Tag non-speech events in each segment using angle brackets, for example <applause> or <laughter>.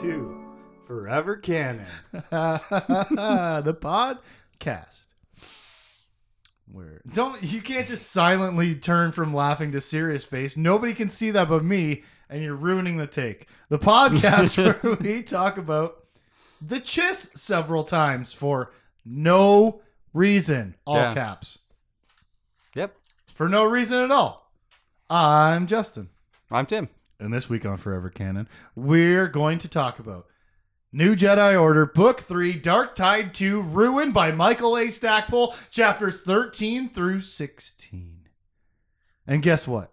to Forever Canon. <laughs> <laughs> the podcast. Where don't you can't just silently turn from laughing to serious face. Nobody can see that but me, and you're ruining the take. The podcast <laughs> where we talk about the chiss several times for no reason. All Yeah. caps. Yep. For no reason at all. I'm Justin. I'm Tim. And this week on Forever Canon, we're going to talk about New Jedi Order, Book 3, Dark Tide 2, Ruined by Michael A. Stackpole, chapters 13 through 16. And guess what?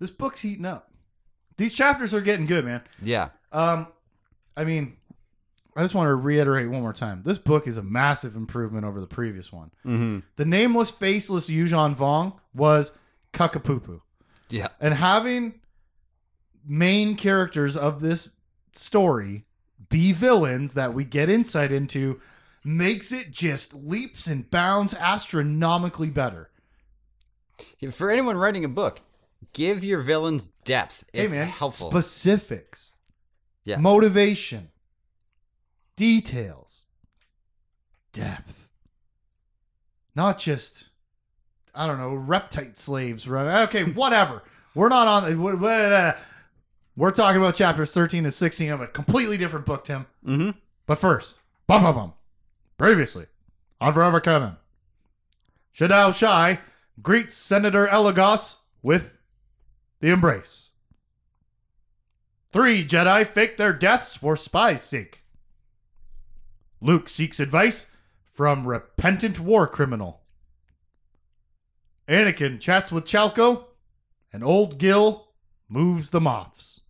This book's heating up. These chapters are getting good, man. Yeah. Um, I mean, I just want to reiterate one more time. This book is a massive improvement over the previous one. Mm-hmm. The nameless, faceless Yuuzhan Vong was cuckapoo Yeah. and having main characters of this story be villains that we get insight into makes it just leaps and bounds astronomically better. For anyone writing a book, give your villains depth. It's hey man, helpful. specifics, Yeah. motivation, details, depth. Not just I don't know, reptite slaves running. Okay, whatever. We're not on. we're- talking about chapters 13 and 16 of a completely different book, Tim. mm-hmm. But first, bum bum bum. Previously, on Forever Canon, Shedao Shai greets Senator Elegos with the embrace. Three Jedi fake their deaths for spies' sake. Luke seeks advice from repentant war criminal. Anakin chats with Chalco, and old Gil moves the moths.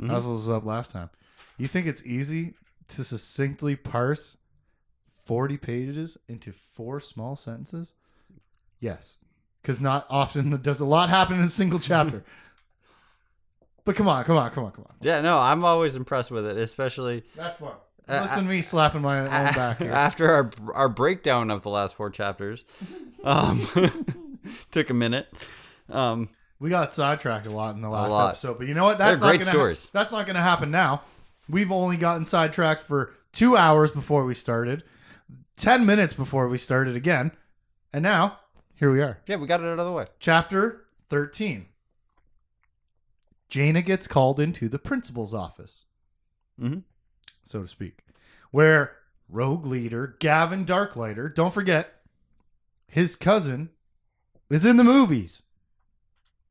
Mhm. That's what was up last time. You think it's easy to succinctly parse 40 pages into four small sentences? Yes. Because not often <laughs> does a lot happen in a single chapter. <laughs> but come on, come on, come on, come on. Yeah. No, I'm always impressed with it, especially That's fun. Uh, Listen to me slapping my own back here. after our our breakdown of the last four chapters. Um, <laughs> took a minute. Um, We got sidetracked a lot in the last episode, but you know what? That's They're not great gonna stories. that's not going to happen now. We've only gotten sidetracked for two hours before we started, ten minutes before we started again, and now here we are. yeah, we got it out of the way. Chapter 13. Jaina gets called into the principal's office, Mhm. So to speak, where rogue leader Gavin Darklighter, don't forget, his cousin is in the movies.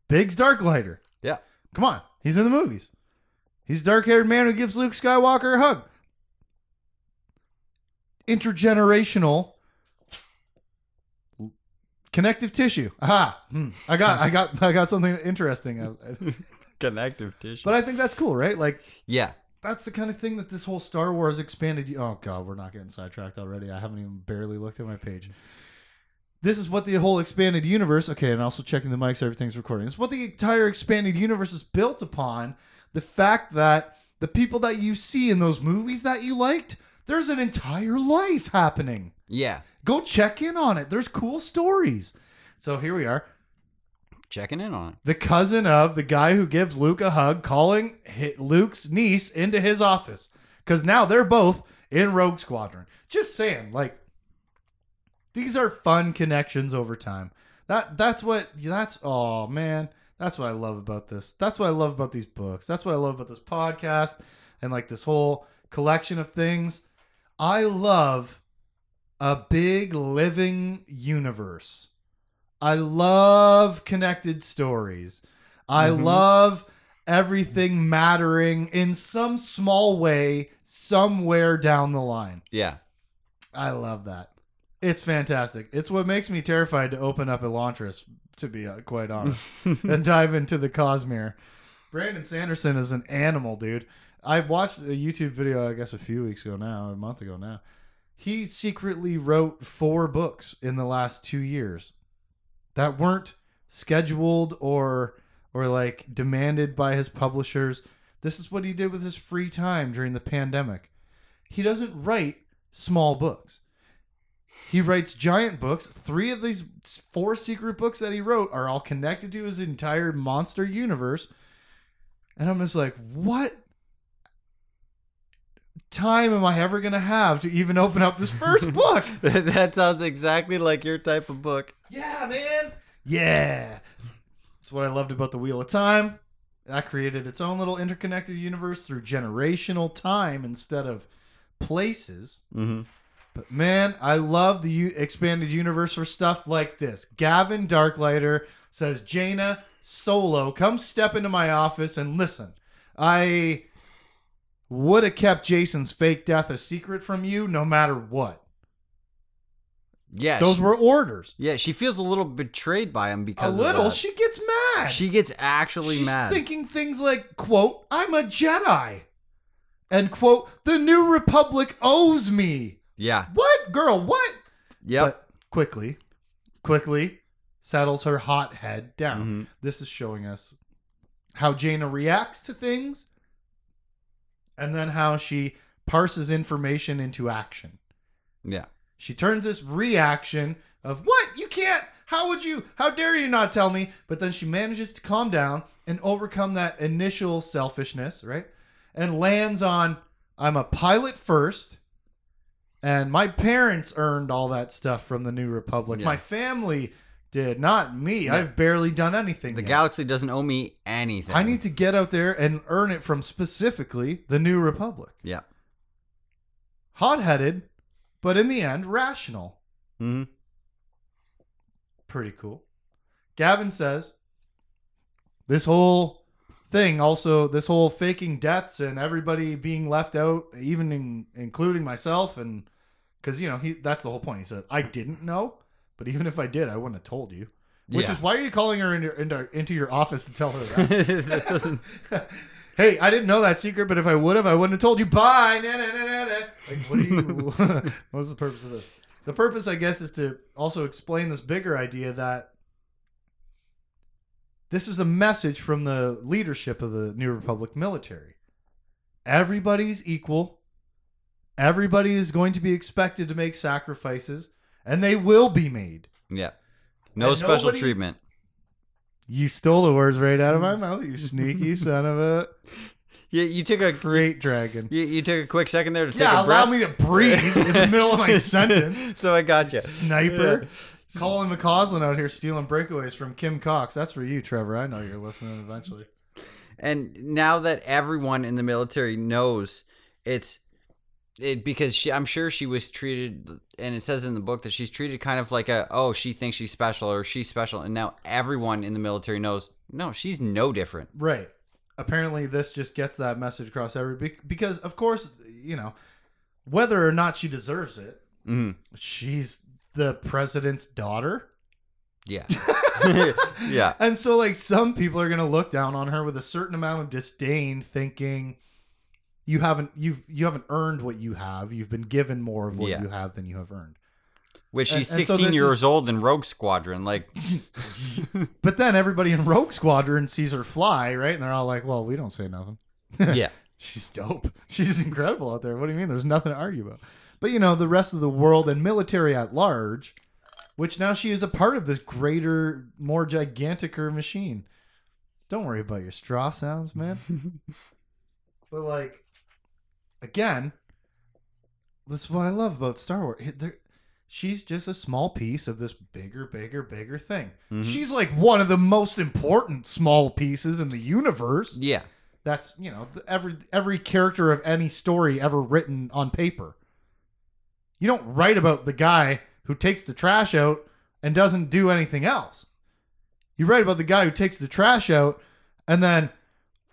Biggs Darklighter. Yeah. Come on, he's in the movies. He's dark haired man who gives Luke Skywalker a hug. Intergenerational connective tissue. Aha! Hmm. I got, I got, I got something interesting. <laughs> Connective tissue. But I think that's cool, right? Like yeah. That's the kind of thing that this whole Star Wars expanded. Oh God, we're not getting sidetracked already. I haven't even barely looked at my page. This is what the whole expanded universe. Okay, and also checking the mics, everything's recording. This is what the entire expanded universe is built upon. The fact that the people that you see in those movies that you liked, there's an entire life happening. Yeah. Go check in on it. There's cool stories. So here we are. Checking in on it. the cousin of the guy who gives Luke a hug, calling Luke's niece into his office because now they're both in Rogue Squadron. Just saying, like these are fun connections over time. That that's what that's oh man, that's what I love about this. That's what I love about these books. That's what I love about this podcast and like this whole collection of things. I love a big living universe. I love connected stories. I Mhm. love everything mattering in some small way somewhere down the line. Yeah. I love that. It's fantastic. It's what makes me terrified to open up Elantris, to be uh, quite honest, <laughs> and dive into the Cosmere. Brandon Sanderson is an animal, dude. I watched a YouTube video, I guess, a few weeks ago now, a month ago now. He secretly wrote four books in the last two years that weren't scheduled or or like demanded by his publishers. This is what he did with his free time during the pandemic. He doesn't write small books. He writes giant books. Three of these four secret books that he wrote are all connected to his entire monster universe. And I'm just like, what time am I ever gonna have to even open up this first <laughs> book? that sounds exactly like your type of book. Yeah, man. Yeah. That's what I loved about the Wheel of Time. That created its own little interconnected universe through generational time instead of places. Mm-hmm. But man, I love the u- expanded universe for stuff like this. Gavin Darklighter says, Jaina Solo, come step into my office and listen. I would have kept Jacen's fake death a secret from you no matter what. Yeah, Those she, were orders. yeah. She feels a little betrayed by him because A little. She gets mad. She gets actually She's mad. thinking things like, quote, I'm a Jedi. And quote, the new republic owes me. yeah. What? Girl, what? Yep. But quickly, quickly settles her hot head down. Mhm. This is showing us how Jaina reacts to things and then how she parses information into action. Yeah. She turns this reaction of, What? You can't. How would you? How dare you not tell me? But then she manages to calm down and overcome that initial selfishness, right? And lands on, I'm a pilot first. And my parents earned all that stuff from the New Republic. Yeah. My family did, not me. I've barely done anything. The yet. galaxy doesn't owe me anything. I need to get out there and earn it from specifically the New Republic. Yeah. Hot headed, but in the end, rational. hmm Pretty cool. Gavin says this whole thing also this whole faking deaths and everybody being left out even in, including myself and because you know he that's the whole point he said i didn't know but even if i did i wouldn't have told you which Yeah. is why are you calling her into, into, into your office to tell her that <laughs> that doesn't. <laughs> hey i didn't know that secret but if i would have i wouldn't have told you. Bye. Na, like what you <laughs> <laughs> what's the purpose of this? The purpose i guess is to also explain this bigger idea that this is a message from the leadership of the new republic military. Everybody's equal. Everybody is going to be expected to make sacrifices and they will be made. Yeah. No And special nobody- treatment. You stole the words right out of my mm. mouth you <laughs> sneaky son of a You, you took a great dragon you, you took a quick second there to take Yeah, a allow breath. me to breathe in the <laughs> middle of my sentence. <laughs> so I got you. Sniper. Colin McCausland out here stealing breakaways from Kim Cox. That's for you, Trevor. I know you're listening eventually. And now that everyone in the military knows it's it because she I'm sure she was treated and it says in the book that she's treated kind of like a oh she thinks she's special or she's special and now everyone in the military knows no she's no different. Right. Apparently, this just gets that message across every because, of course, you know, whether or not she deserves it, Mhm. she's the president's daughter. Yeah. <laughs> <laughs> yeah. And so, like, some people are gonna look down on her with a certain amount of disdain, thinking you haven't you've you haven't earned what you have. You've been given more of what Yeah. you have than you have earned. Which she's And- and so 16 years is- old in Rogue Squadron like <laughs> <laughs> But then everybody in Rogue Squadron sees her fly, right? And they're all like, "Well, we don't say nothing. <laughs> yeah. She's dope. She's incredible out there. What do you mean? There's nothing to argue about." But you know, the rest of the world and military at large, which now she is a part of this greater, more giganticer machine. Don't worry about your straw sounds, man. but like, again, this is what I love about Star Wars. There- She's just a small piece of this bigger, bigger, bigger thing. Mhm. She's like one of the most important small pieces in the universe. Yeah. That's you know every every character of any story ever written on paper. You don't write about the guy who takes the trash out and doesn't do anything else. You write about the guy who takes the trash out and then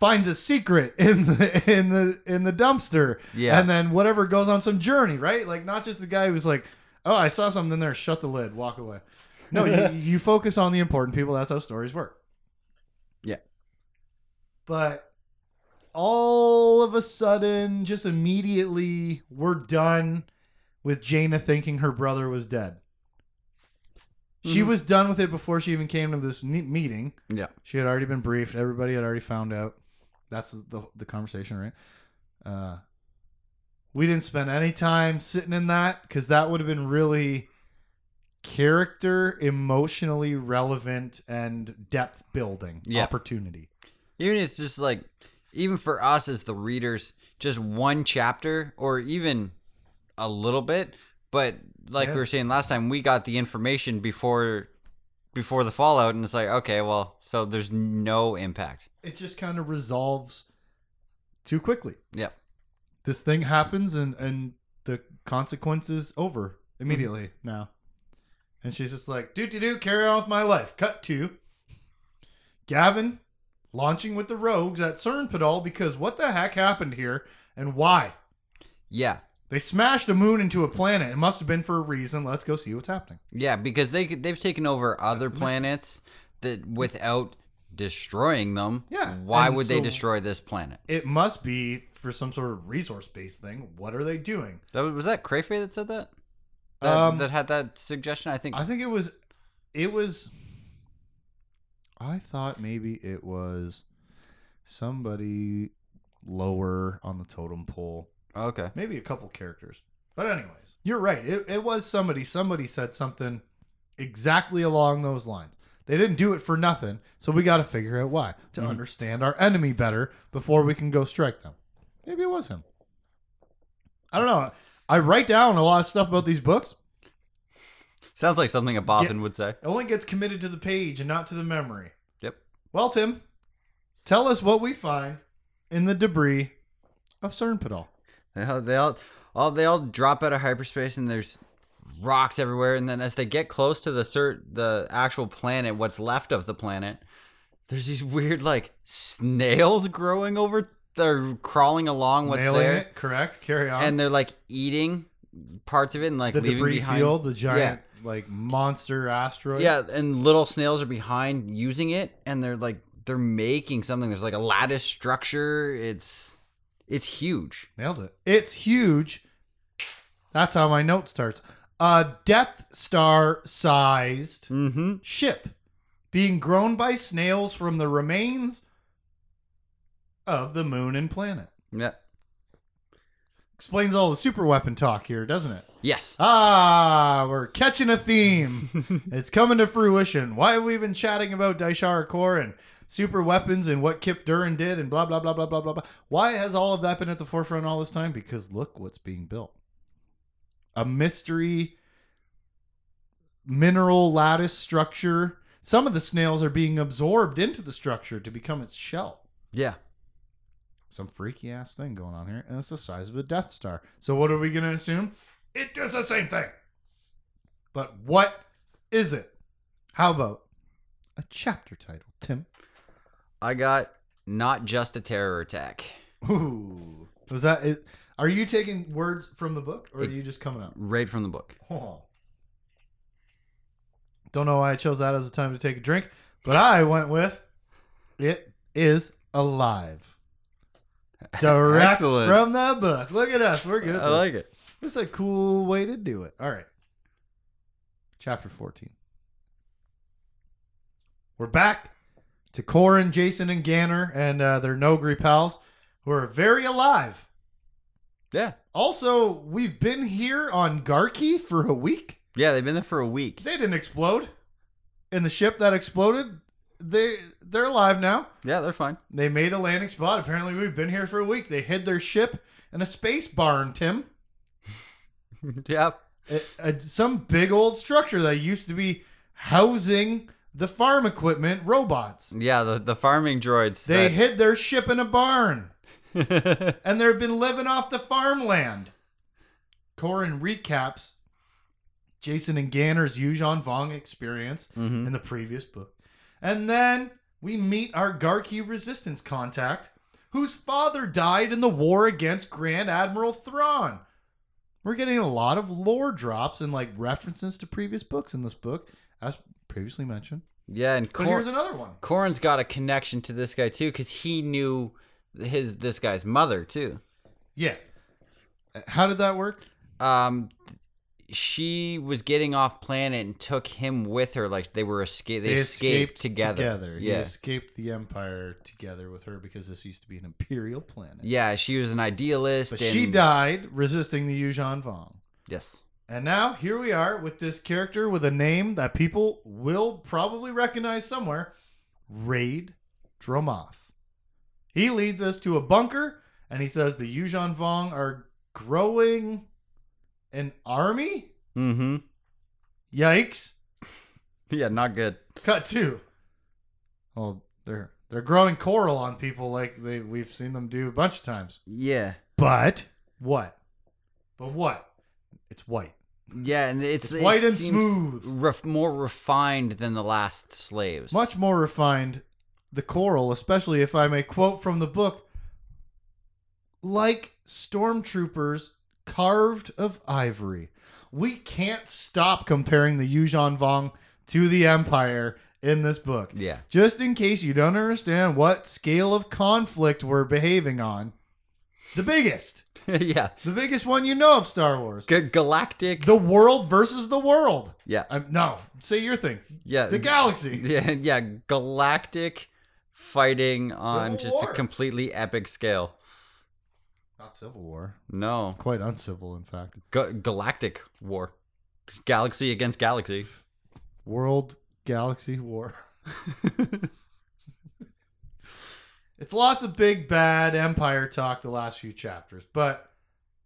finds a secret in the in the in the dumpster. Yeah. And then whatever goes on some journey, right? Like not just the guy who's like, "Oh, I saw something in there, shut the lid, walk away." No, you, <laughs> you focus on the important people. That's how stories work. Yeah. But all of a sudden, just immediately, we're done with Jaina thinking her brother was dead. She Mhm. was done with it before she even came to this meeting. Yeah. She had already been briefed. Everybody had already found out. That's the the conversation, right? Uh, we didn't spend any time sitting in that because that would have been really character, emotionally relevant, and depth building Yeah. opportunity. Even it's just like even for us as the readers, just one chapter or even a little bit. But like Yeah. we were saying last time, we got the information before before the fallout, and it's like, okay, well, so there's no impact. It just kind of resolves too quickly. Yeah. This thing happens and and the consequences over immediately mm-hmm. now. And she's just like, do do do, carry on with my life. Cut to Gavin launching with the rogues at Sernpidal because what the heck happened here and why? Yeah. They smashed a moon into a planet. It must have been for a reason. Let's go see what's happening. Yeah, because they they've taken over other the mission. planets that without destroying them. Yeah, Why and would they destroy this planet? It must be for some sort of resource based thing. What are they doing? That was, was that Kre'fey that said that? That, Um, that had that suggestion. I think. I think it was it was I thought maybe it was somebody lower on the totem pole. okay. Maybe a couple characters. But anyways, you're right. It, it was somebody. Somebody said something exactly along those lines. They didn't do it for nothing, so we got to figure out why to Mhm. understand our enemy better before we can go strike them. Maybe it was him. I don't know. I write down a lot of stuff about these books. Sounds like something a Bothan would say. It only gets committed to the page and not to the memory. Yep. Well, Tim, tell us what we find in the debris of. They all, they all, all they all drop out of hyperspace, and there's rocks everywhere. And then as they get close to the cert, the actual planet, what's left of the planet, there's these weird like snails growing over. They're crawling along what's Nailing there, it, correct? Carry on. and they're like eating parts of it and like the leaving debris behind. field, the giant like monster asteroid. Yeah, and little snails are behind using it, and they're like they're making something. There's like a lattice structure. It's it's huge. nailed it. It's huge. That's how my note starts. A Death Star sized Mm-hmm. ship being grown by snails from the remains of the moon and planet. Yeah. Explains all the super weapon talk here, doesn't it? Yes. Ah, we're catching a theme. <laughs> it's coming to fruition. Why have we been chatting about Daishara Core and super weapons and what Kip Durron did and blah blah blah blah blah blah blah? Why has all of that been at the forefront all this time? Because look what's being built. A mystery mineral lattice structure. Some of the snails are being absorbed into the structure to become its shell Yeah. some freaky ass thing going on here, and it's the size of a Death Star. So what are we gonna assume? It does the same thing. But what is it? How about a chapter title, Tim? I got not just a terror attack. Ooh, was that? Is, are you taking words from the book, or are you just coming up? Right from the book. Don't know why I chose that as a time to take a drink, but I went with it is alive. <laughs> Direct Excellent. from the book. Look at us. We're good at I like it. It's a cool way to do it. All right. Chapter 14. We're back to Corran, Jacen, and Ganner and uh, their Noghri pals who are very alive. Yeah. Also, we've been here on Garqi for a week. Yeah, they've been there for a week. They didn't explode. In the ship that exploded, they they're alive now. Yeah, they're fine. They made a landing spot. Apparently, we've been here for a week. They hid their ship in a space barn, Tim. <laughs> yeah. a, a- some big old structure that used to be housing the farm equipment robots. Yeah, the, the farming droids. They that- hid their ship in a barn <laughs> and they've been living off the farmland. Corran recaps Jacen and Ganner's Yuuzhan Vong experience Mhm. in the previous book. And then we meet our Garqi resistance contact, whose father died in the war against Grand Admiral Thrawn. We're getting a lot of lore drops and like references to previous books in this book, as previously mentioned. Yeah, and But here's another one. Corran's got a connection to this guy too, because he knew his this guy's mother too. Yeah. How did that work? Um, she was getting off planet and took him with her. Like they were escape. They, escaped, together. He Yeah, escaped the Empire together with her because this used to be an Imperial planet. yeah. She was an idealist. But and, she died resisting the Yuuzhan Vong. Yes. And now here we are with this character with a name that people will probably recognize somewhere Raid Dromoth. He leads us to a bunker and he says the Yuuzhan Vong are growing an army? Mm-hmm. Yikes. <laughs> Yeah, not good. Cut two. Well, they're they're growing coral on people like they we've seen them do a bunch of times. Yeah. But what? But what? It's white. Yeah, and it's, It's it white and seems smooth. Ref, more refined than the last slaves. Much more refined. The coral, especially if I may quote from the book, like stormtroopers carved of ivory. We can't stop comparing the Yuuzhan Vong to the Empire in this book. Yeah. Just in case you don't understand what scale of conflict we're behaving on. The biggest. <laughs> yeah. The biggest one you know of Star Wars. G- galactic. The world versus the world. yeah. Um, no, say your thing. Yeah. The galaxy. <laughs> Yeah, yeah, galactic fighting on Civil just War. a completely epic scale. Not Civil War. No, Quite uncivil, in fact. Ga- galactic war, galaxy against galaxy. World Galaxy War. <laughs> <laughs> it's lots of big bad Empire talk the last few chapters, but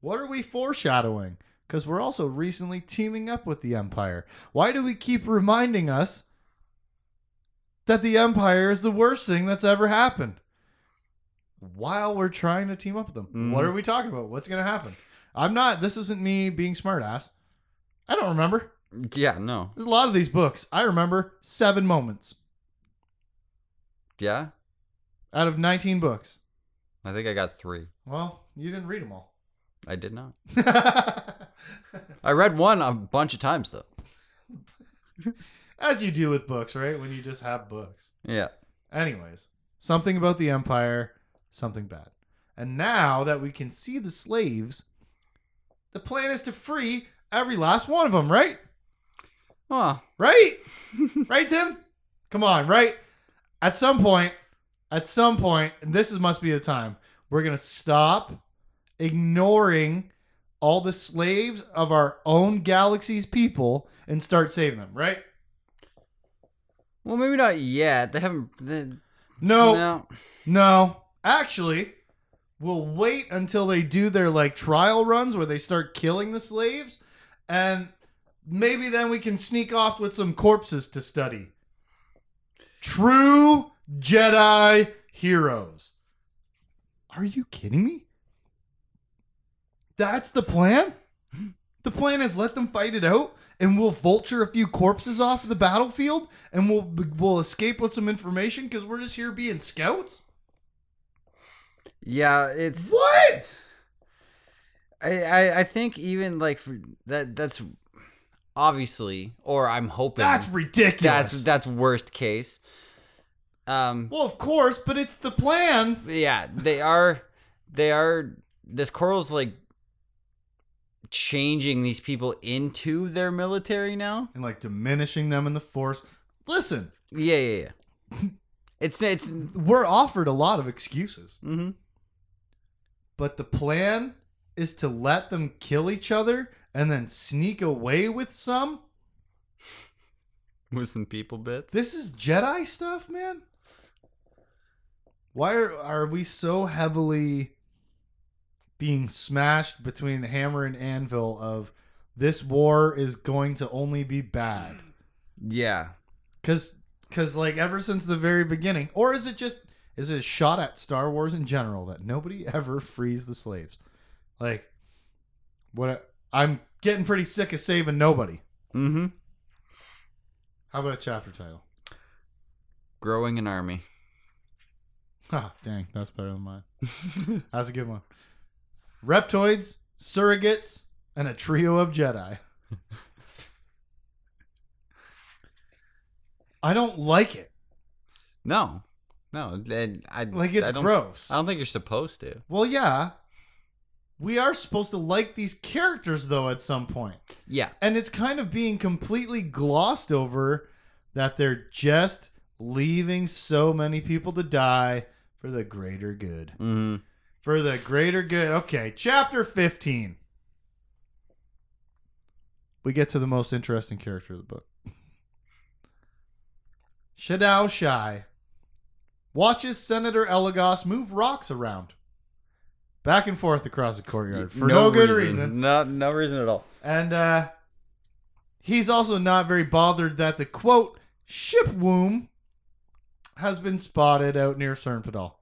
what are we foreshadowing? Because we're also recently teaming up with the Empire. Why do we keep reminding us that the Empire is the worst thing that's ever happened? While we're trying to team up with them. Mhm. What are we talking about? What's going to happen? I'm not, this isn't me being smartass. I don't remember. Yeah, no, There's a lot of these books. I remember seven moments yeah. out of 19 books. I think I got three. Well, you didn't read them all. I did not. <laughs> I read one a bunch of times though. <laughs> As you do with books, right? When you just have books. Yeah. Anyways, something about the Empire, something bad. And now that we can see the slaves, the plan is to free every last one of them, right? Oh, Right? <laughs> right, Tim? Come on, right? At some point, at some point, and this is must be the time, we're gonna stop ignoring all the slaves of our own galaxy's people and start saving them, right? Well, maybe not yet. They haven't. They, No, no. no. Actually, we'll wait until they do their like trial runs where they start killing the slaves, and maybe then we can sneak off with some corpses to study. True Jedi heroes. Are you kidding me? That's the plan? The plan is let them fight it out and we'll vulture a few corpses off the battlefield and we'll we'll escape with some information cuz we're just here being scouts? Yeah, it's. What? I, I I think even like for that that's obviously or I'm hoping That's ridiculous. that's that's worst case. Um well, of course, but it's the plan. yeah, they are they are this coral's like changing these people into their military now. And like diminishing them in the force. Listen, Yeah, yeah, yeah. <laughs> It's it's we're offered a lot of excuses. mhm. But the plan is to let them kill each other and then sneak away with some? with some people bits. This is Jedi stuff, man. Why are, are we so heavily being smashed between the hammer and anvil of this war is going to only be bad? Yeah. Cuz cuz like ever since the very beginning or is it just is it a shot at Star Wars in general that nobody <laughs> ever frees the slaves? Like what I'm getting pretty sick of saving nobody. Mhm. How about a chapter title? Growing an army. <laughs> Ah, dang, that's better than mine. <laughs> That's a good one. Reptoids, surrogates, and a trio of Jedi. I don't like it. No. No, I, I Like it's I don't, gross. I don't think you're supposed to. Well, yeah. We are supposed to like these characters though at some point. Yeah. And it's kind of being completely glossed over that they're just leaving so many people to die for the greater good. Mhm. For the greater good. Okay, chapter 15. We get to the most interesting character of the book. <laughs> Shedao Shai, watches Senator Elegos move rocks around, back and forth across the courtyard for no, good reason. No, no reason at all. And uh, he's also not very bothered that the quote ship womb has been spotted out near Sernpidal.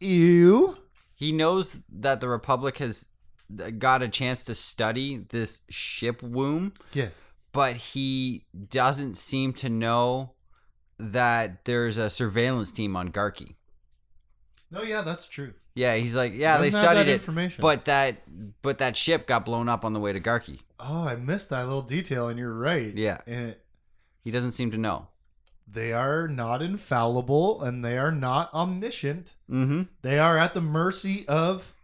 Ew. He knows that the Republic has got a chance to study this ship womb, Yeah. but he doesn't seem to know that there's a surveillance team on Garqi. No, yeah, that's true. Yeah, he's like, yeah, they studied that it, information. but that but that ship got blown up on the way to Garqi. Oh, I missed that little detail, and you're right. Yeah. And He doesn't seem to know. they are not infallible, and they are not omniscient. Mm-hmm. They are at the mercy of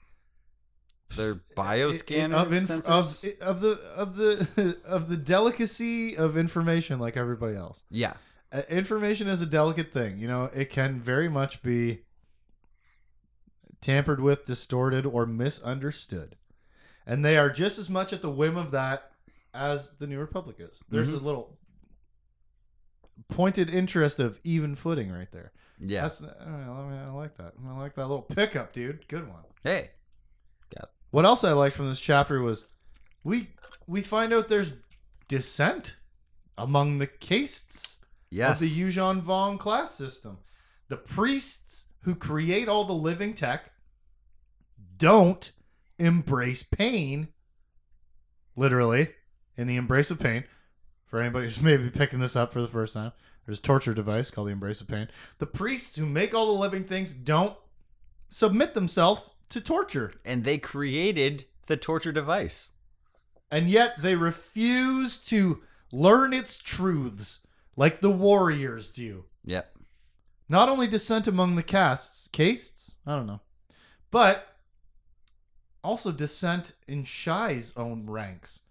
Their bioscanner of inf- of of the of the <laughs> of the delicacy of information, like everybody else. yeah, Uh, information is a delicate thing. You know, it can very much be tampered with, distorted, or misunderstood. And they are just as much at the whim of that as the New Republic is. There's Mhm. a little pointed interest of even footing right there. yeah. That's I, don't I, mean, I like that. I like that little pickup, dude. Good one. hey, got it. What else I liked from this chapter was we we find out there's dissent among the castes yes, of the Yuuzhan Vong class system. The priests who create all the living tech don't embrace pain, literally, in the embrace of pain. For anybody who's <laughs> maybe picking this up for the first time, there's a torture device called the embrace of pain. The priests who make all the living things don't submit themselves to torture. and they created the torture device. and yet they refuse to learn its truths like the warriors do. Yep. Not only dissent among the castes, castes, I don't know, but also dissent in Shai's own ranks.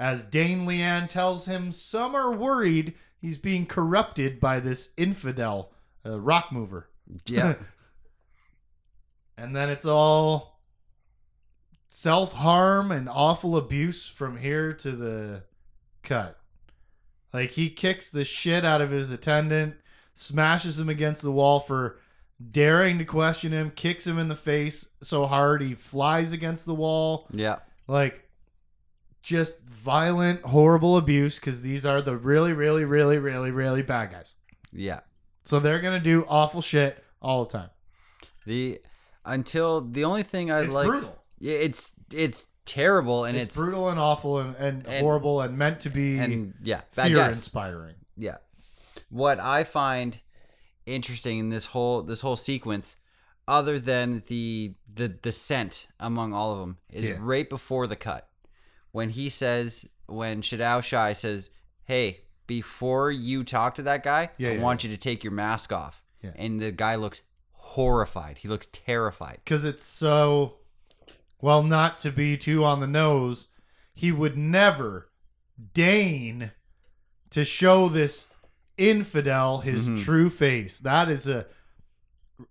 As Deign Lian tells him, some are worried he's being corrupted by this infidel, uh, rock mover. Yeah. <laughs> and then it's all self harm and awful abuse from here to the cut. Like he kicks the shit out of his attendant, smashes him against the wall for daring to question him, kicks him in the face so hard he flies against the wall. yeah. Like just violent, horrible abuse because these are the really, really, really, really, really bad guys. Yeah. So they're gonna do awful shit all the time. The until the only thing I It's like brutal. Yeah, it's it's terrible and it's, it's, brutal and awful and, and, and- horrible and meant to be and yeah, fear inspiring. Yeah. What I find interesting in this whole this whole sequence, other than the the dissent among all of them, is Yeah. right before the cut when he says when Shedao Shai says, "Hey, before you talk to that guy, Yeah, I yeah, want you to take your mask off." Yeah. And the guy looks horrified. He looks terrified. Because it's so, well, not to be too on the nose, he would never deign to show this infidel his Mhm. true face. That is a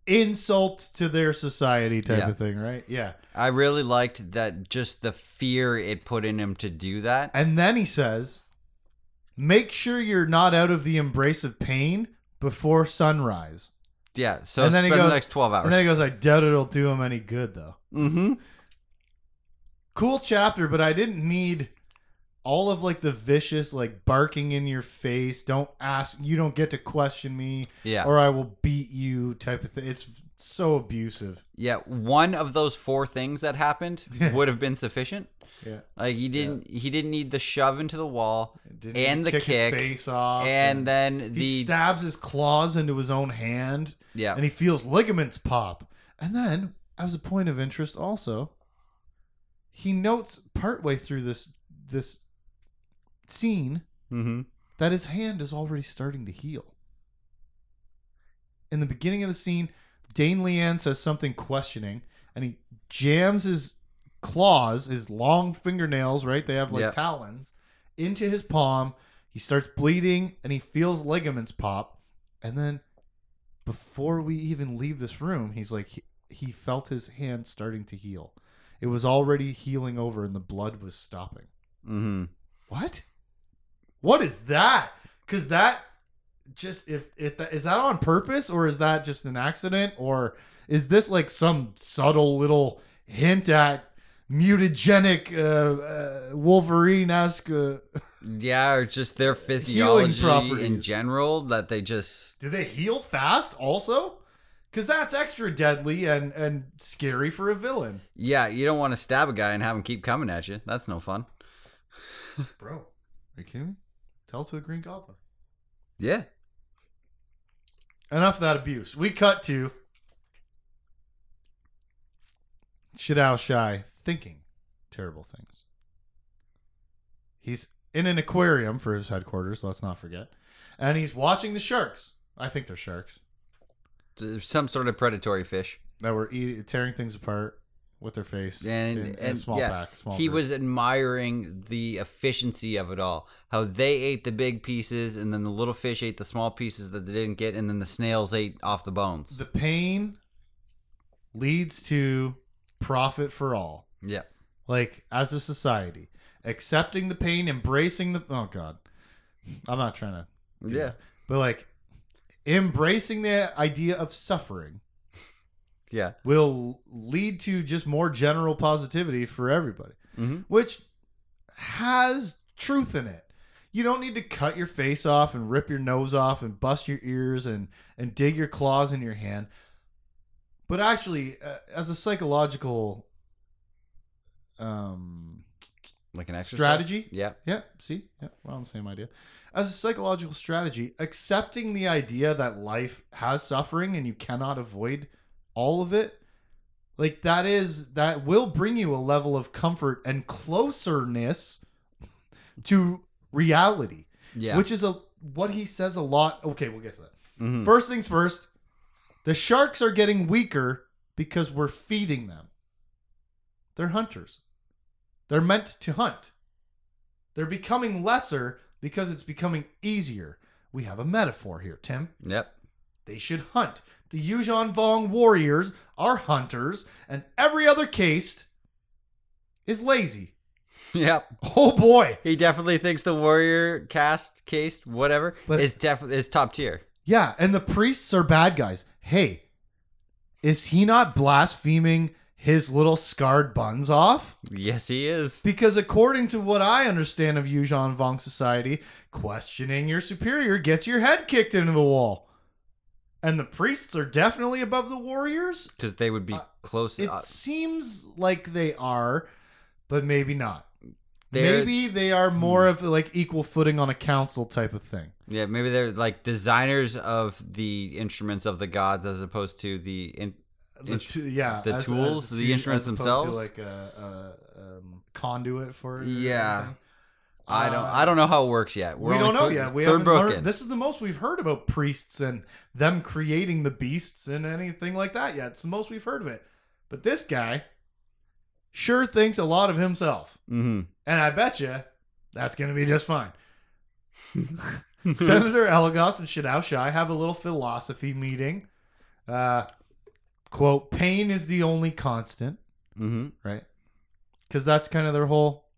insult to their society type Yeah. of thing, right? Yeah. I really liked that just the fear it put in him to do that. And then he says, make sure you're not out of the embrace of pain before sunrise. Yeah. So And then he goes- the next twelve hours. And then he goes, I doubt it'll do him any good, though. mm-hmm. cool chapter, but I didn't need all of like the vicious like barking in your face. Don't ask. You don't get to question me, Yeah. or I will beat you. Type of thing. It's so abusive. Yeah, one of those four things that happened <laughs> would have been sufficient. Yeah. Like he didn't he didn't need the shove into the wall Didn't And the kick kick, face off, and then he the stabs his claws into his own hand, yeah. and he feels ligaments pop. And then, as a point of interest, also, he notes partway through this this scene Mm-hmm. that his hand is already starting to heal. In the beginning of the scene, Deign Lian says something questioning, and he jams his claws, his long fingernails, right? They have like talons, into his palm. He starts bleeding, and he feels ligaments pop. And then, before we even leave this room, he's like, he, he felt his hand starting to heal. It was already healing over, and the blood was stopping. Mm-hmm. What? What is that? Because that just if if that is that on purpose or is that just an accident or is this like some subtle little hint at mutagenic uh, uh, Wolverine-esque? Uh, Yeah, or just their <laughs> physiology in general that they just do they heal fast also? Because that's extra deadly and and scary for a villain, yeah, you don't want to stab a guy and have him keep coming at you. That's no fun. bro. Are you kidding me? Tell to the Green Goblin. Yeah. Enough of that abuse. We cut to Shedao Shai thinking terrible things. He's in an aquarium for his headquarters, let's not forget. And he's watching the sharks. I think they're sharks some sort of predatory fish. that were eating, tearing things apart with their face And, in, in small yeah, pack. Small he group. was admiring the efficiency of it all. How they ate the big pieces, and then the little fish ate the small pieces that they didn't get, and then the snails ate off the bones. the pain leads to profit for all. yeah. like as a society accepting the pain embracing the oh god i'm not trying to Yeah. that. but like embracing the idea of suffering Yeah. will lead to just more general positivity for everybody hmm which has truth in it you don't need to cut your face off and rip your nose off and bust your ears and and dig your claws in your hand but actually uh, as a psychological um Like an exercise. Strategy? Yeah. yeah see yeah we're on the same idea as a psychological strategy accepting the idea that life has suffering and you cannot avoid all of it like that is that will bring you a level of comfort and closeness to reality Yeah. which is a what he says a lot okay we'll get to that Mhm. First things first, the sharks are getting weaker because we're feeding them. They're hunters. They're meant to hunt. They're becoming lesser because it's becoming easier. We have a metaphor here, Tim. Yep. They should hunt. The Yuuzhan Vong warriors are hunters, and every other caste is lazy. <laughs> Yep. Oh boy. He definitely thinks the warrior cast, case, whatever, But- is definitely is top tier. Yeah, and the priests are bad guys. Hey, is he not blaspheming his little scarred buns off? Yes, he is. Because according to what I understand of Yuuzhan Vong society, questioning your superior gets your head kicked into the wall. And the priests are definitely above the warriors? Because they would be Uh, close. It uh, seems like they are, but maybe not. Maybe they are more of like equal footing on a council type of thing. Yeah, maybe they're like designers of the instruments of the gods as opposed to the. In- The int- tu- yeah, the tools, the tu- instruments as themselves? like a, a um, conduit for Yeah. I don't. Uh, I don't know how it works yet. We're we don't know third- yet. We third book in. This is the most we've heard about priests and them creating the beasts and anything like that yet. It's the most we've heard of it. But this guy sure thinks a lot of himself, hmm and I bet you that's going to be just fine. <laughs> <laughs> Senator Elegos and Shedao Shai have a little philosophy meeting. Uh, quote: "Pain is the only constant." hmm right? Because that's kind of their whole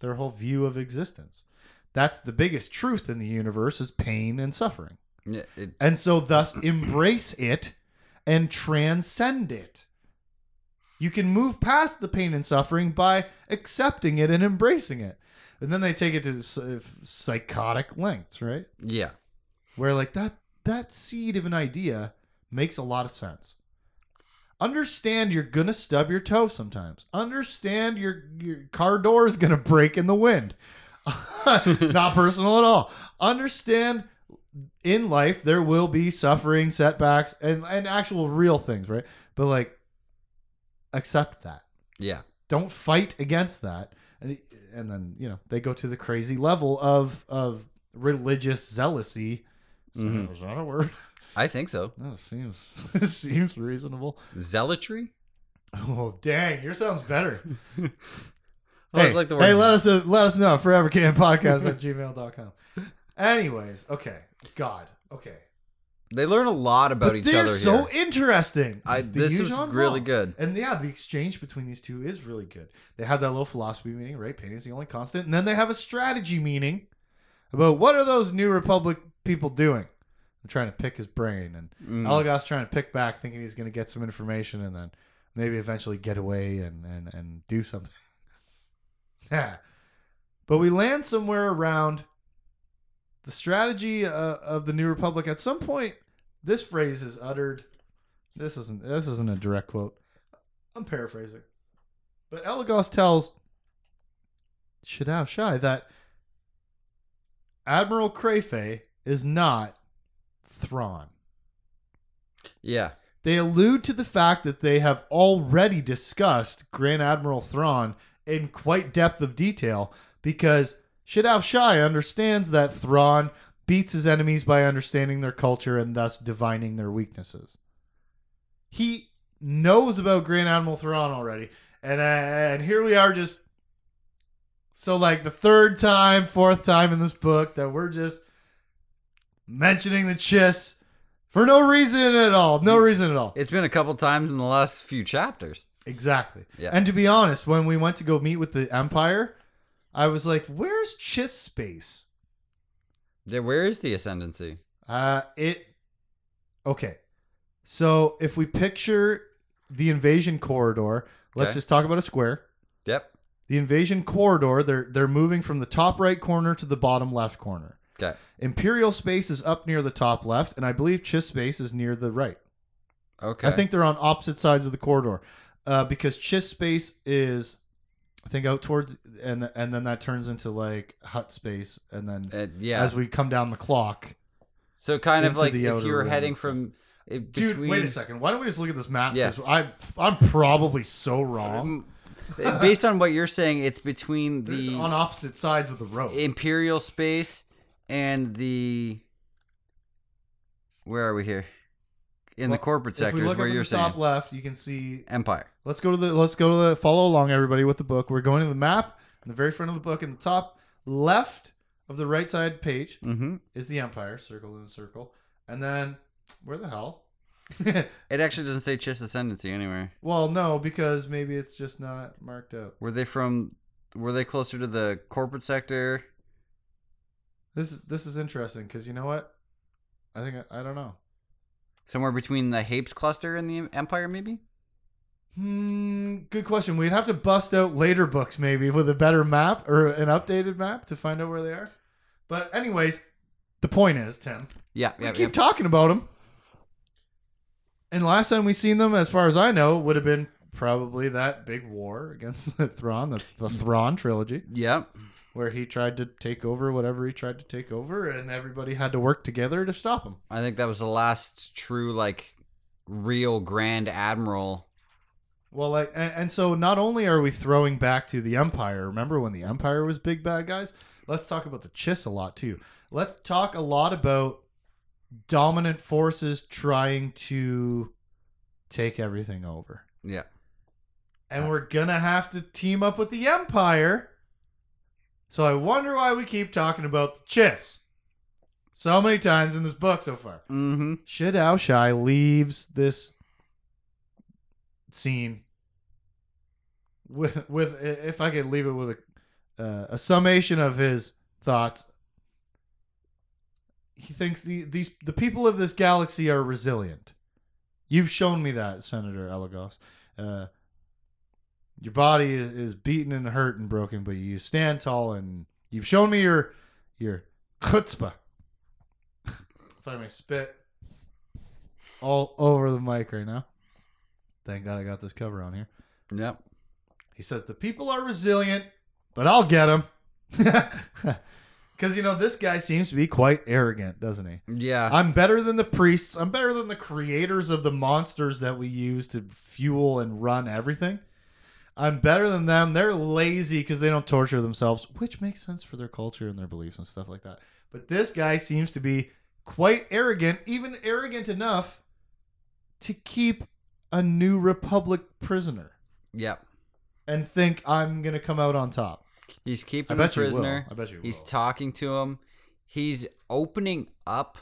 their whole view of existence. That's the biggest truth in the universe is pain and suffering. Yeah, it, And so thus <clears throat> embrace it and transcend it. You can move past the pain and suffering by accepting it and embracing it. And then they take it to uh, psychotic lengths, right? yeah. where like that that seed of an idea makes a lot of sense. Understand you're gonna stub your toe sometimes. Understand your your car door is gonna break in the wind. <laughs> Not personal at all. Understand in life there will be suffering, setbacks, and and actual real things, right? But like accept that. Yeah. Don't fight against that. And, and then you know they go to the crazy level of of religious zealousy. Mhm. is that a word? I think so. That seems <laughs> seems reasonable. Zealotry. Oh dang, yours sounds better. <laughs> <laughs> Hey, like hey, let us uh, let us know. Forevercanpodcast at gmail.com. Anyways, okay. God. Okay. They learn a lot about but each they're other so here. interesting. I, this Yuuzhan really good. And yeah, the exchange between these two is really good. They have that little philosophy meeting, right? Pain is the only constant. And then they have a strategy meeting about what are those new Republic people doing? I'm trying to pick his brain, and Mm. Elegos trying to pick back, thinking he's going to get some information, and then maybe eventually get away and and and do something. <laughs> yeah, but we land somewhere around the strategy uh, of the New Republic. At some point, this phrase is uttered. This isn't this isn't a direct quote. I'm paraphrasing, but Elegos tells Shedao Shai that Admiral Kre'fey is not Thrawn. yeah. They allude to the fact that they have already discussed Grand Admiral Thrawn in quite depth of detail because Shedao Shai understands that Thrawn beats his enemies by understanding their culture and thus divining their weaknesses. He knows about Grand Admiral Thrawn already, and uh, and here we are just so like the third time, fourth time in this book that we're just mentioning the Chiss for no reason at all. No reason at all. It's been a couple times in the last few chapters. Exactly. Yeah. And to be honest, when we went to go meet with the Empire, I was like, "Where's Chiss space?" Yeah, where is the ascendancy? Uh, it. Okay, so if we picture the invasion corridor, let's Okay. just talk about a square. Yep. The invasion corridor, they're they're moving from the top right corner to the bottom left corner. Okay. Imperial space is up near the top left, and I believe Chiss space is near the right. Okay. I think they're on opposite sides of the corridor, uh, because Chiss space is, I think, out towards, and and then that turns into like hut space, and then Uh, yeah. as we come down the clock, so kind of like if you were heading from uh, dude, between, wait a second. Why don't we just look at this map? Yeah. I'm I'm probably so wrong. Um, Based on what you're saying, it's between the on opposite sides of the road. imperial space and the where are we here? In Well, the corporate if we sectors where up you're the top left, you can see. empire. Let's go to the. Let's go to the. Follow along, everybody, with the book. We're going to the map. In the very front of the book, in the top left of the right side page, Mm-hmm. is the Empire, circle in a circle. And then, where the hell? <laughs> It actually doesn't say Chiss ascendancy anywhere. well, no, because maybe it's just not marked out. Were they from? Were they closer to the corporate sector? This is this is interesting because you know what? I think I, I don't know. Somewhere between the Hapes cluster and the Empire, maybe. Hmm, good question. We'd have to bust out later books maybe with a better map or an updated map to find out where they are. But anyways, the point is, Tim, Yeah, we yeah, keep yeah. talking about them. And last time we seen them, as far as I know, would have been probably that big war against <laughs> the Thrawn, the, the Thrawn trilogy. yeah. Where he tried to take over whatever he tried to take over, and everybody had to work together to stop him. I think that was the last true like real Grand Admiral. Well, like, and, and so not only are we throwing back to the Empire. Remember when the Empire was big bad guys? Let's talk about the Chiss a lot too. Let's talk a lot about dominant forces trying to take everything over, Yeah. and uh, we're gonna have to team up with the Empire. So I wonder why we keep talking about the Chiss so many times in this book so far. Mm-hmm. Shedao Shai leaves this scene with with if I could leave it with a uh, a summation of his thoughts. He thinks the these the people of this galaxy are resilient. You've shown me that, Senator Elegos. Uh, your body is- beaten and hurt and broken, but you stand tall, and you've shown me your your chutzpah. if I may spit all over the mic right now. Thank God I got this cover on here. Yep. He says the people are resilient, but I'll get them. Because <laughs> you know this guy seems to be quite arrogant, doesn't he? Yeah. I'm better than the priests. I'm better than the creators of the monsters that we use to fuel and run everything. I'm better than them. They're lazy because they don't torture themselves, which makes sense for their culture and their beliefs and stuff like that. But this guy seems to be quite arrogant, even arrogant enough to keep a new republic prisoner yep. and think I'm gonna come out on top. He's I keeping bet the you will. prisoner. I bet you He's will. talking to him. He's opening up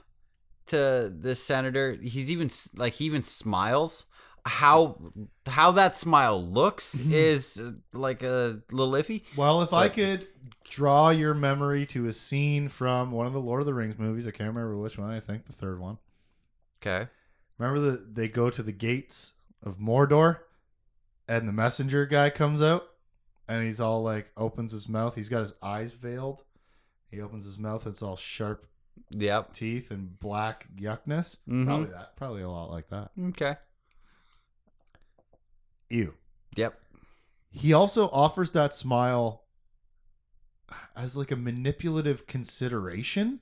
to the senator. He's even like he even smiles. How how that smile looks Mm-hmm. is uh, like a little iffy. well, if I but- could draw your memory to a scene from one of the Lord of the Rings movies. I can't remember which one. I think the third one. Okay. Remember that they go to the gates of Mordor, and the messenger guy comes out, and he's all like opens his mouth. He's got his eyes veiled. He opens his mouth. It's all sharp Yep. teeth and black yuckness. Mhm. Probably that. Probably a lot like that. Okay. Ew. Yep. He also offers that smile as like a manipulative consideration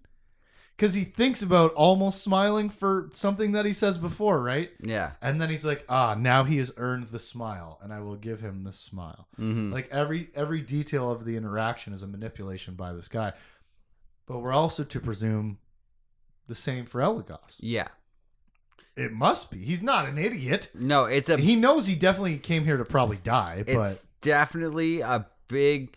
because he thinks about almost smiling for something that he says before, right? Yeah. And then he's like, ah, now he has earned the smile, and I will give him the smile. Mm-hmm. Like every every detail of the interaction is a manipulation by this guy. But we're also to presume the same for Elegos. yeah. It must be. He's not an idiot. No, it's a He knows he definitely came here to probably die, but it's definitely a big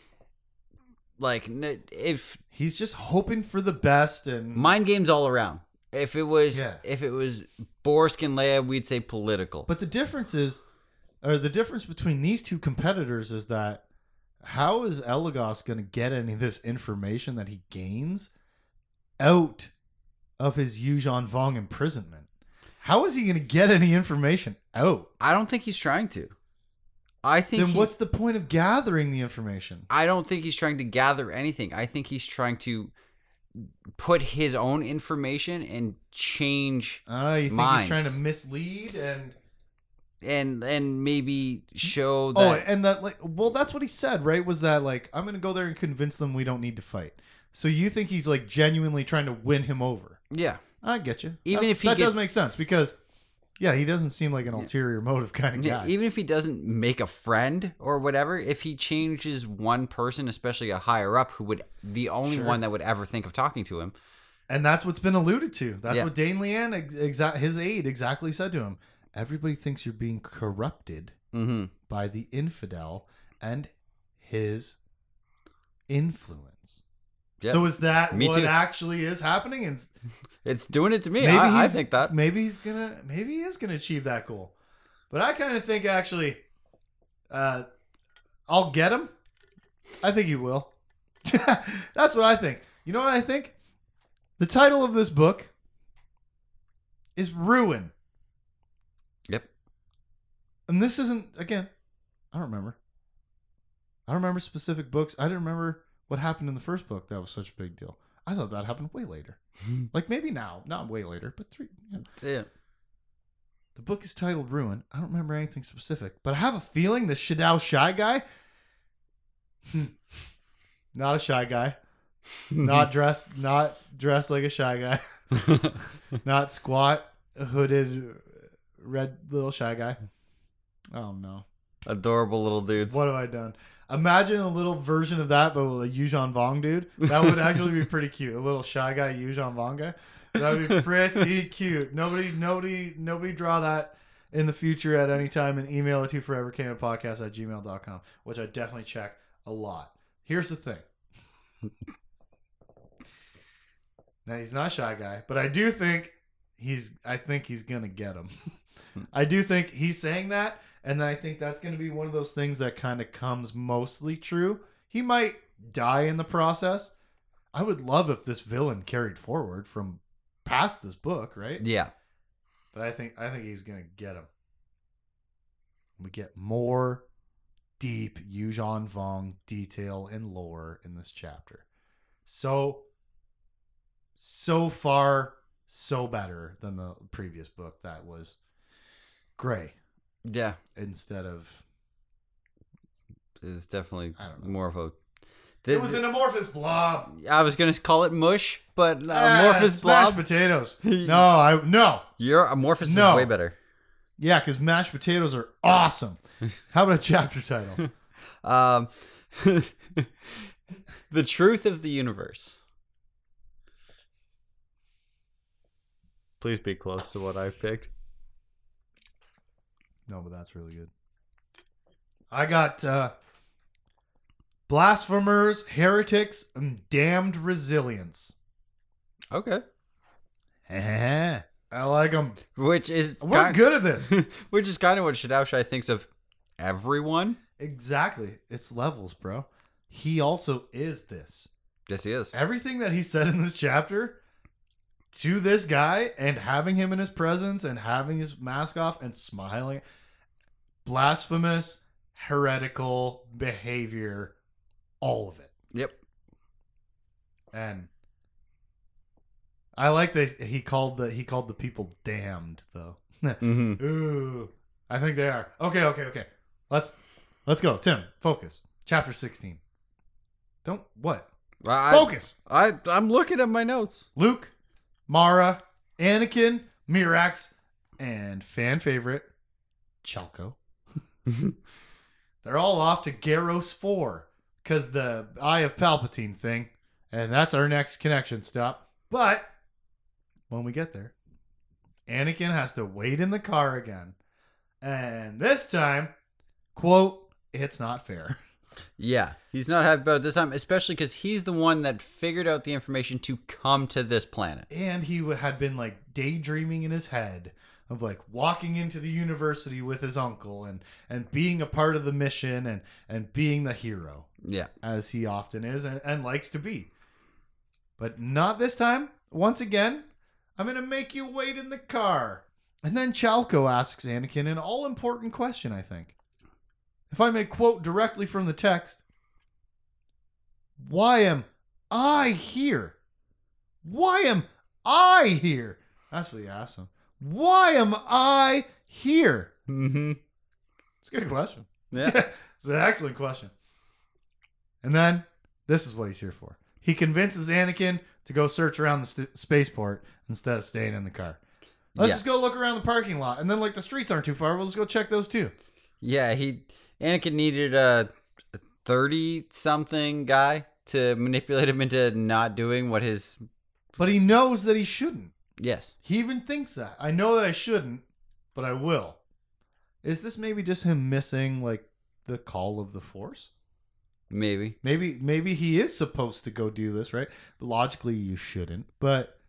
like n- if he's just hoping for the best and mind games all around. If it was Yeah. if it was Borsk and Leia, we'd say political. But the difference is, or the difference between these two competitors is that how is Elegos going to get any of this information that he gains out of his Yuuzhan Vong imprisonment? How is he going to get any information out? I don't think he's trying to. I think Then what's the point of gathering the information? I don't think he's trying to gather anything. I think he's trying to put his own information and change Uh, you think Minds. he's trying to mislead and and and maybe show oh, that and that like well, that's what he said, right? Was that like I'm going to go there and convince them we don't need to fight? So you think he's like genuinely trying to win him over? yeah. I get you. Even That- if he that gets- does make sense because, yeah, he doesn't seem like an ulterior motive kind of guy. even if he doesn't make a friend or whatever, if he changes one person, especially a higher up who would the only Sure. one that would ever think of talking to him, and that's what's been alluded to. That's Yeah. what Deign Lian, ex- exa- his aide, exactly said to him. Everybody thinks you're being corrupted mm-hmm. by the infidel and his influence. Yep. So is that Me what too. actually is happening? And it's doing it to me. maybe I, I he's- think that. maybe he's gonna maybe he is gonna achieve that goal. But I kind of think actually, uh, I'll get him. I think he will. <laughs> That's what I think. You know what I think? The title of this book is Ruin. Yep. And this isn't again. I don't remember. I don't remember specific books. I didn't remember what happened in the first book. That was such a big deal. I thought that happened way later. <laughs> like maybe now, not way later, but three. You know. Yeah. The book is titled Ruin. I don't remember anything specific, but I have a feeling this Shedao Shai guy, hmm, not a shy guy, not <laughs> dressed, not dressed like a shy guy, <laughs> not squat, hooded, red little shy guy. Oh no! Adorable little dudes. What have I done? Imagine a little version of that, but with a Yuuzhan Vong dude. That would actually be pretty cute. A little shy guy Yuuzhan Vong guy. That would be pretty cute. Nobody, nobody, nobody draw that in the future at any time and email it to forevercanonpodcast at gmail.com, which I definitely check a lot. Here's the thing. now he's not a shy guy, but I do think he's I think he's gonna get him. Hmm. I do think he's saying that, and I think that's gonna be one of those things that kind of comes mostly true. He might die in the process. I would love if this villain carried forward from past this book, right? Yeah. But I think I think he's gonna get him. We get more deep Yuuzhan Vong detail and lore in this chapter. So so far so better than the previous book that was gray Yeah. instead of It's definitely I don't know. more of a. it was an amorphous blob. I was gonna call it mush, but uh, Ah, amorphous mashed blob. potatoes. <laughs> No, I no. Your amorphous No. is way better. Yeah, because mashed potatoes are awesome. <laughs> How about a chapter title? <laughs> Um, the truth of the universe. Please be close to what I picked. No, but that's really good. I got uh blasphemers, heretics, and damned resilience. Okay. <laughs> I like them. Which is We're kind- good at this. <laughs> which is kind of what Shedao Shai thinks of everyone. exactly. It's levels, bro. he also is this. Yes, he is. Everything that he said in this chapter to this guy and having him in his presence and having his mask off and smiling blasphemous, heretical behavior, all of it. Yep. And I like that he called the he called the people damned though. <laughs> Mm-hmm. Ooh, I think they are. Okay, okay, okay. Let's let's go. Tim, focus. Chapter 16. Don't what? I, Focus. I I'm looking at my notes. Luke, Mara, Anakin, Mirax, and fan favorite Chalco. Mm-hmm. They're all off to Garros 4 because the Eye of Palpatine thing. And that's our next connection stop. But when we get there, Anakin has to wait in the car again. And this time, quote, it's not fair. <laughs> Yeah, he's not happy about it this time, especially because he's the one that figured out the information to come to this planet. and he had been like daydreaming in his head of like walking into the university with his uncle and and being a part of the mission and and being the hero Yeah. as he often is and, and likes to be but not this time once again i'm gonna make you wait in the car and then chalco asks anakin an all-important question i think if i may quote directly from the text why am i here why am I here? That's what he asked him. Why am I here? Mm-hmm. It's a good question. Yeah. <laughs> it's an excellent question. And then this is what he's here for. He convinces Anakin to go search around the st- spaceport instead of staying in the car. Let's Yeah. just go look around the parking lot, and then like the streets aren't too far. We'll just go check those too. Yeah, he Anakin needed a thirty something guy to manipulate him into not doing what his But he knows that he shouldn't. Yes. He even thinks that. I know that I shouldn't, but I will. Is this maybe just him missing like the call of the Force? Maybe. Maybe maybe he is supposed to go do this, right? Logically you shouldn't, but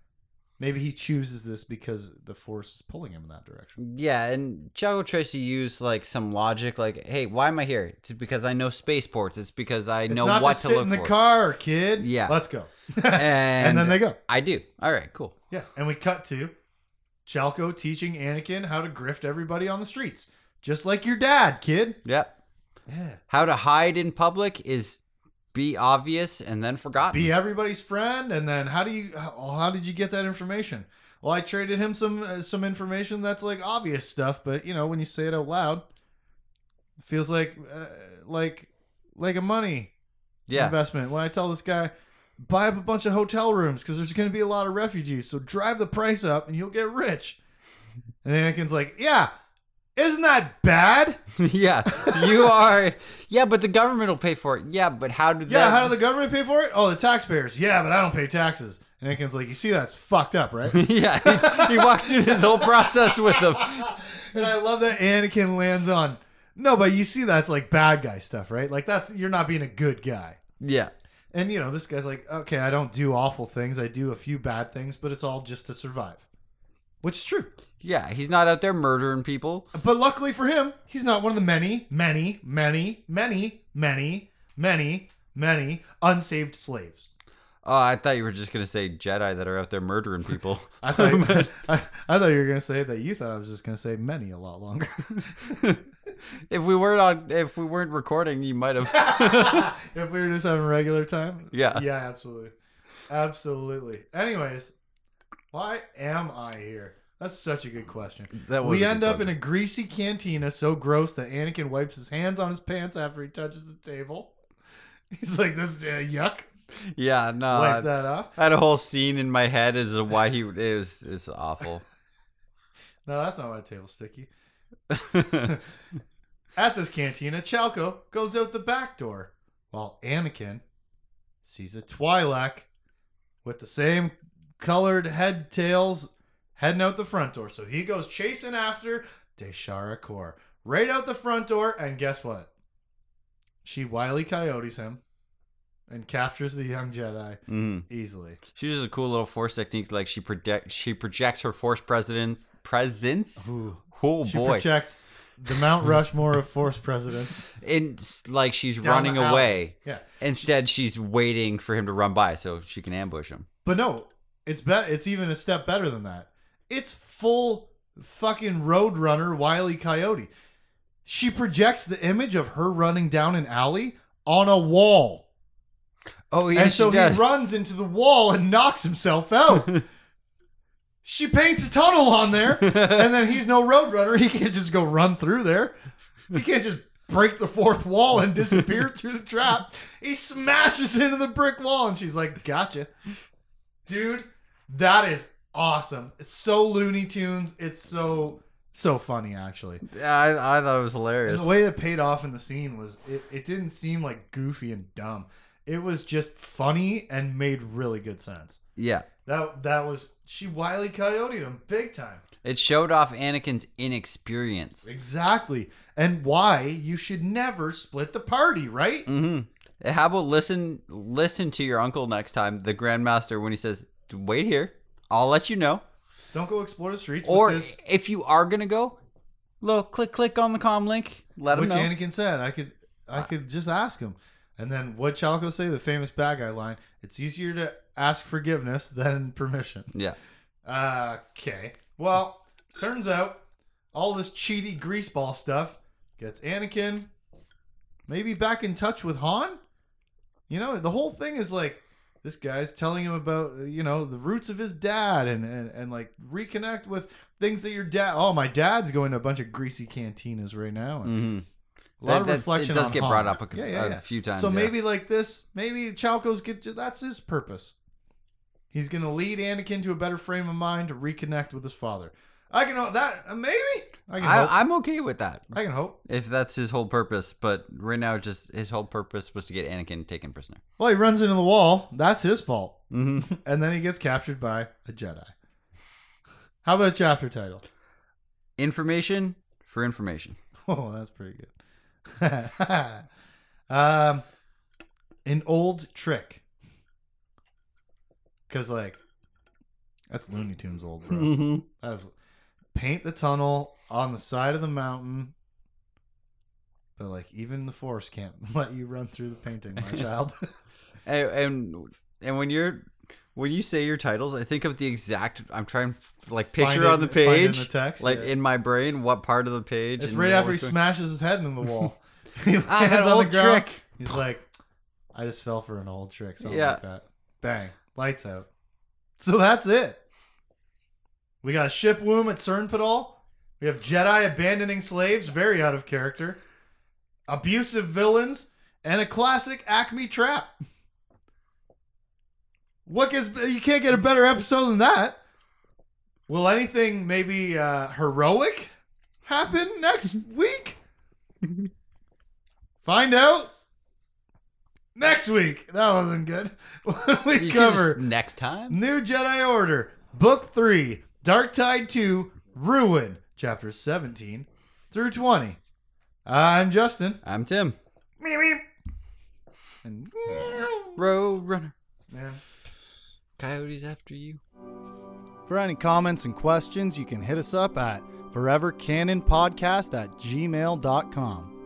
maybe he chooses this because the force is pulling him in that direction. Yeah, and Chalco tries to use like some logic, like, "Hey, why am I here? It's because I know spaceports. It's because I It's know what to to, sit look in the for." car, kid. Yeah. Let's go. <laughs> And, and then they go. I do. All right, cool. Yeah. And we cut to Chalco teaching Anakin how to grift everybody on the streets. Just like your dad, kid. Yep. Yeah. How to hide in public is be obvious and then forgotten. Be everybody's friend and then how do you how, how did you get that information? Well, I traded him some uh, some information that's like obvious stuff, but you know, when you say it out loud, it feels like uh, like like a money yeah. investment. When I tell this guy, buy up a bunch of hotel rooms because there's going to be a lot of refugees, so drive the price up and you'll get rich. <laughs> And Anakin's like, yeah, isn't that bad? <laughs> yeah. You are. Yeah, but the government will pay for it. Yeah, but how did Yeah, that? how do the government pay for it? Oh, the taxpayers. Yeah, but I don't pay taxes. And Anakin's like, you see, that's fucked up, right? <laughs> yeah, he, he walks through this whole process with them. and I love that Anakin lands on, no, but you see, that's like bad guy stuff, right? Like that's you're not being a good guy. Yeah. And you know, this guy's like, okay, I don't do awful things. I do a few bad things, but it's all just to survive. Which is true. Yeah, he's not out there murdering people. But luckily for him, he's not one of the many, many, many, many, many, many, many unsaved slaves. Oh, I thought you were just gonna say Jedi that are out there murdering people. <laughs> I thought you, <laughs> <laughs> I, I thought you were gonna say that you thought I was just gonna say many a lot longer. <laughs> if we weren't on, if we weren't recording, you might have. <laughs> if we were just having regular time. Yeah. Yeah, absolutely. Absolutely. Anyways, why am I here? That's such a good question. That we end up in a greasy cantina so gross that Anakin wipes his hands on his pants after he touches the table. <laughs> He's like, "This uh, yuck." Yeah, no. Wipe that off. I had a whole scene in my head as to why he it was. It's awful. No, that's not why the table's sticky. <laughs> At this cantina, Chalco goes out the back door, while Anakin sees a Twi'lek with the same colored head tails heading out the front door. So he goes chasing after Daeshara'cor right out the front door, and guess what? She wily coyotes him and captures the young Jedi Mhm. easily. She uses a cool little force technique, like she project she projects her force presidents presence. Ooh. Oh She boy, projects the Mount Rushmore of Force presidents. <laughs> In like she's Down running the alley. away. Yeah. Instead, she's waiting for him to run by so she can ambush him. But no, it's bet it's even a step better than that. It's full fucking Roadrunner Wile E. Coyote. She projects the image of her running down an alley on a wall. Oh yeah, and she so does. he runs into the wall and knocks himself out. <laughs> she paints a tunnel on there, <laughs> and then he's no roadrunner. He can't just go run through there. He can't just break the fourth wall and disappear <laughs> through the trap. He smashes into the brick wall, and she's like, "Gotcha, dude." That is awesome. It's so Looney Tunes. It's so so funny, actually. I, I thought it was And hilarious. the way it paid off in the scene was it, it didn't seem like goofy and dumb. It was just funny and made really good sense. yeah. That that was she wily coyote him big time. It showed off Anakin's inexperience. Exactly. And why you should never split the party, right? Mm-hmm. How about listen listen to your uncle next time, the Grandmaster, when he says, "Wait here, I'll let you know." Don't go explore the streets Or with this if you are gonna go, little click click on the com link. Let him which know. Anakin said. I could I could just ask him. And then what Chalco say, the famous bad guy line, it's easier to ask forgiveness then permission. yeah. Okay. Well, turns out all this cheaty greaseball stuff gets Anakin maybe back in touch with Han. You know, the whole thing is like this guy's telling him about you know the roots of his dad and and, and like reconnect with things that your dad. Oh, my dad's going to a bunch of greasy cantinas right now. Mm-hmm. a lot That- of that- reflection. it does get Han. brought up a- Yeah, yeah, a yeah. few times, So maybe like this, maybe Chalco's get that's his purpose. He's gonna lead Anakin to a better frame of mind to reconnect with his father. I can hope that uh, maybe I can hope. I, I'm okay with that I can hope. if that's his whole purpose. But right now, just his whole purpose was to get Anakin taken prisoner. Well, he runs into the wall. That's his fault. Mm-hmm. <laughs> And then he gets captured by a Jedi. How about a chapter title? Information for information. <laughs> Oh, that's pretty good. <laughs> um, an old trick. Cause like, that's Looney Tunes old, bro. Mm-hmm. That's paint the tunnel on the side of the mountain. But like, even the forest can't <laughs> let you run through the painting, my <laughs> child. And, and and when you're when you say your titles, I think of the exact. I'm trying like picture it- on the find it in page, the text, like yeah. in my brain, what part of the page. It's right after he going- smashes his head into the wall. <laughs> he lands Ah, that on old the ground. trick. He's like, I just fell for an old trick, something Yeah. like that. Bang, lights out. So that's it. We got a ship womb at Sernpidal. We have Jedi abandoning slaves, very out of character. Abusive villains, and a classic Acme trap. What gets you can't get a better episode than that. Will anything maybe uh, heroic happen next week? <laughs> Find out next week. That wasn't good. <laughs> We You could cover just- next time. New Jedi Order, Book 3, Dark Tide 2, Ruin, Chapters 17 through 20. I'm Justin. I'm Tim. And <laughs> Road runner. man. Coyotes after you. For any comments and questions, you can hit us up at forevercanonpodcast at gmail.com.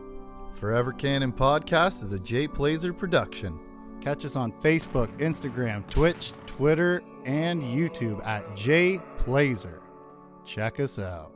Forever Canon Podcast is a Jay Plazer production. Catch us on Facebook, Instagram, Twitch, Twitter, and YouTube at Jay Plazer. Check us out.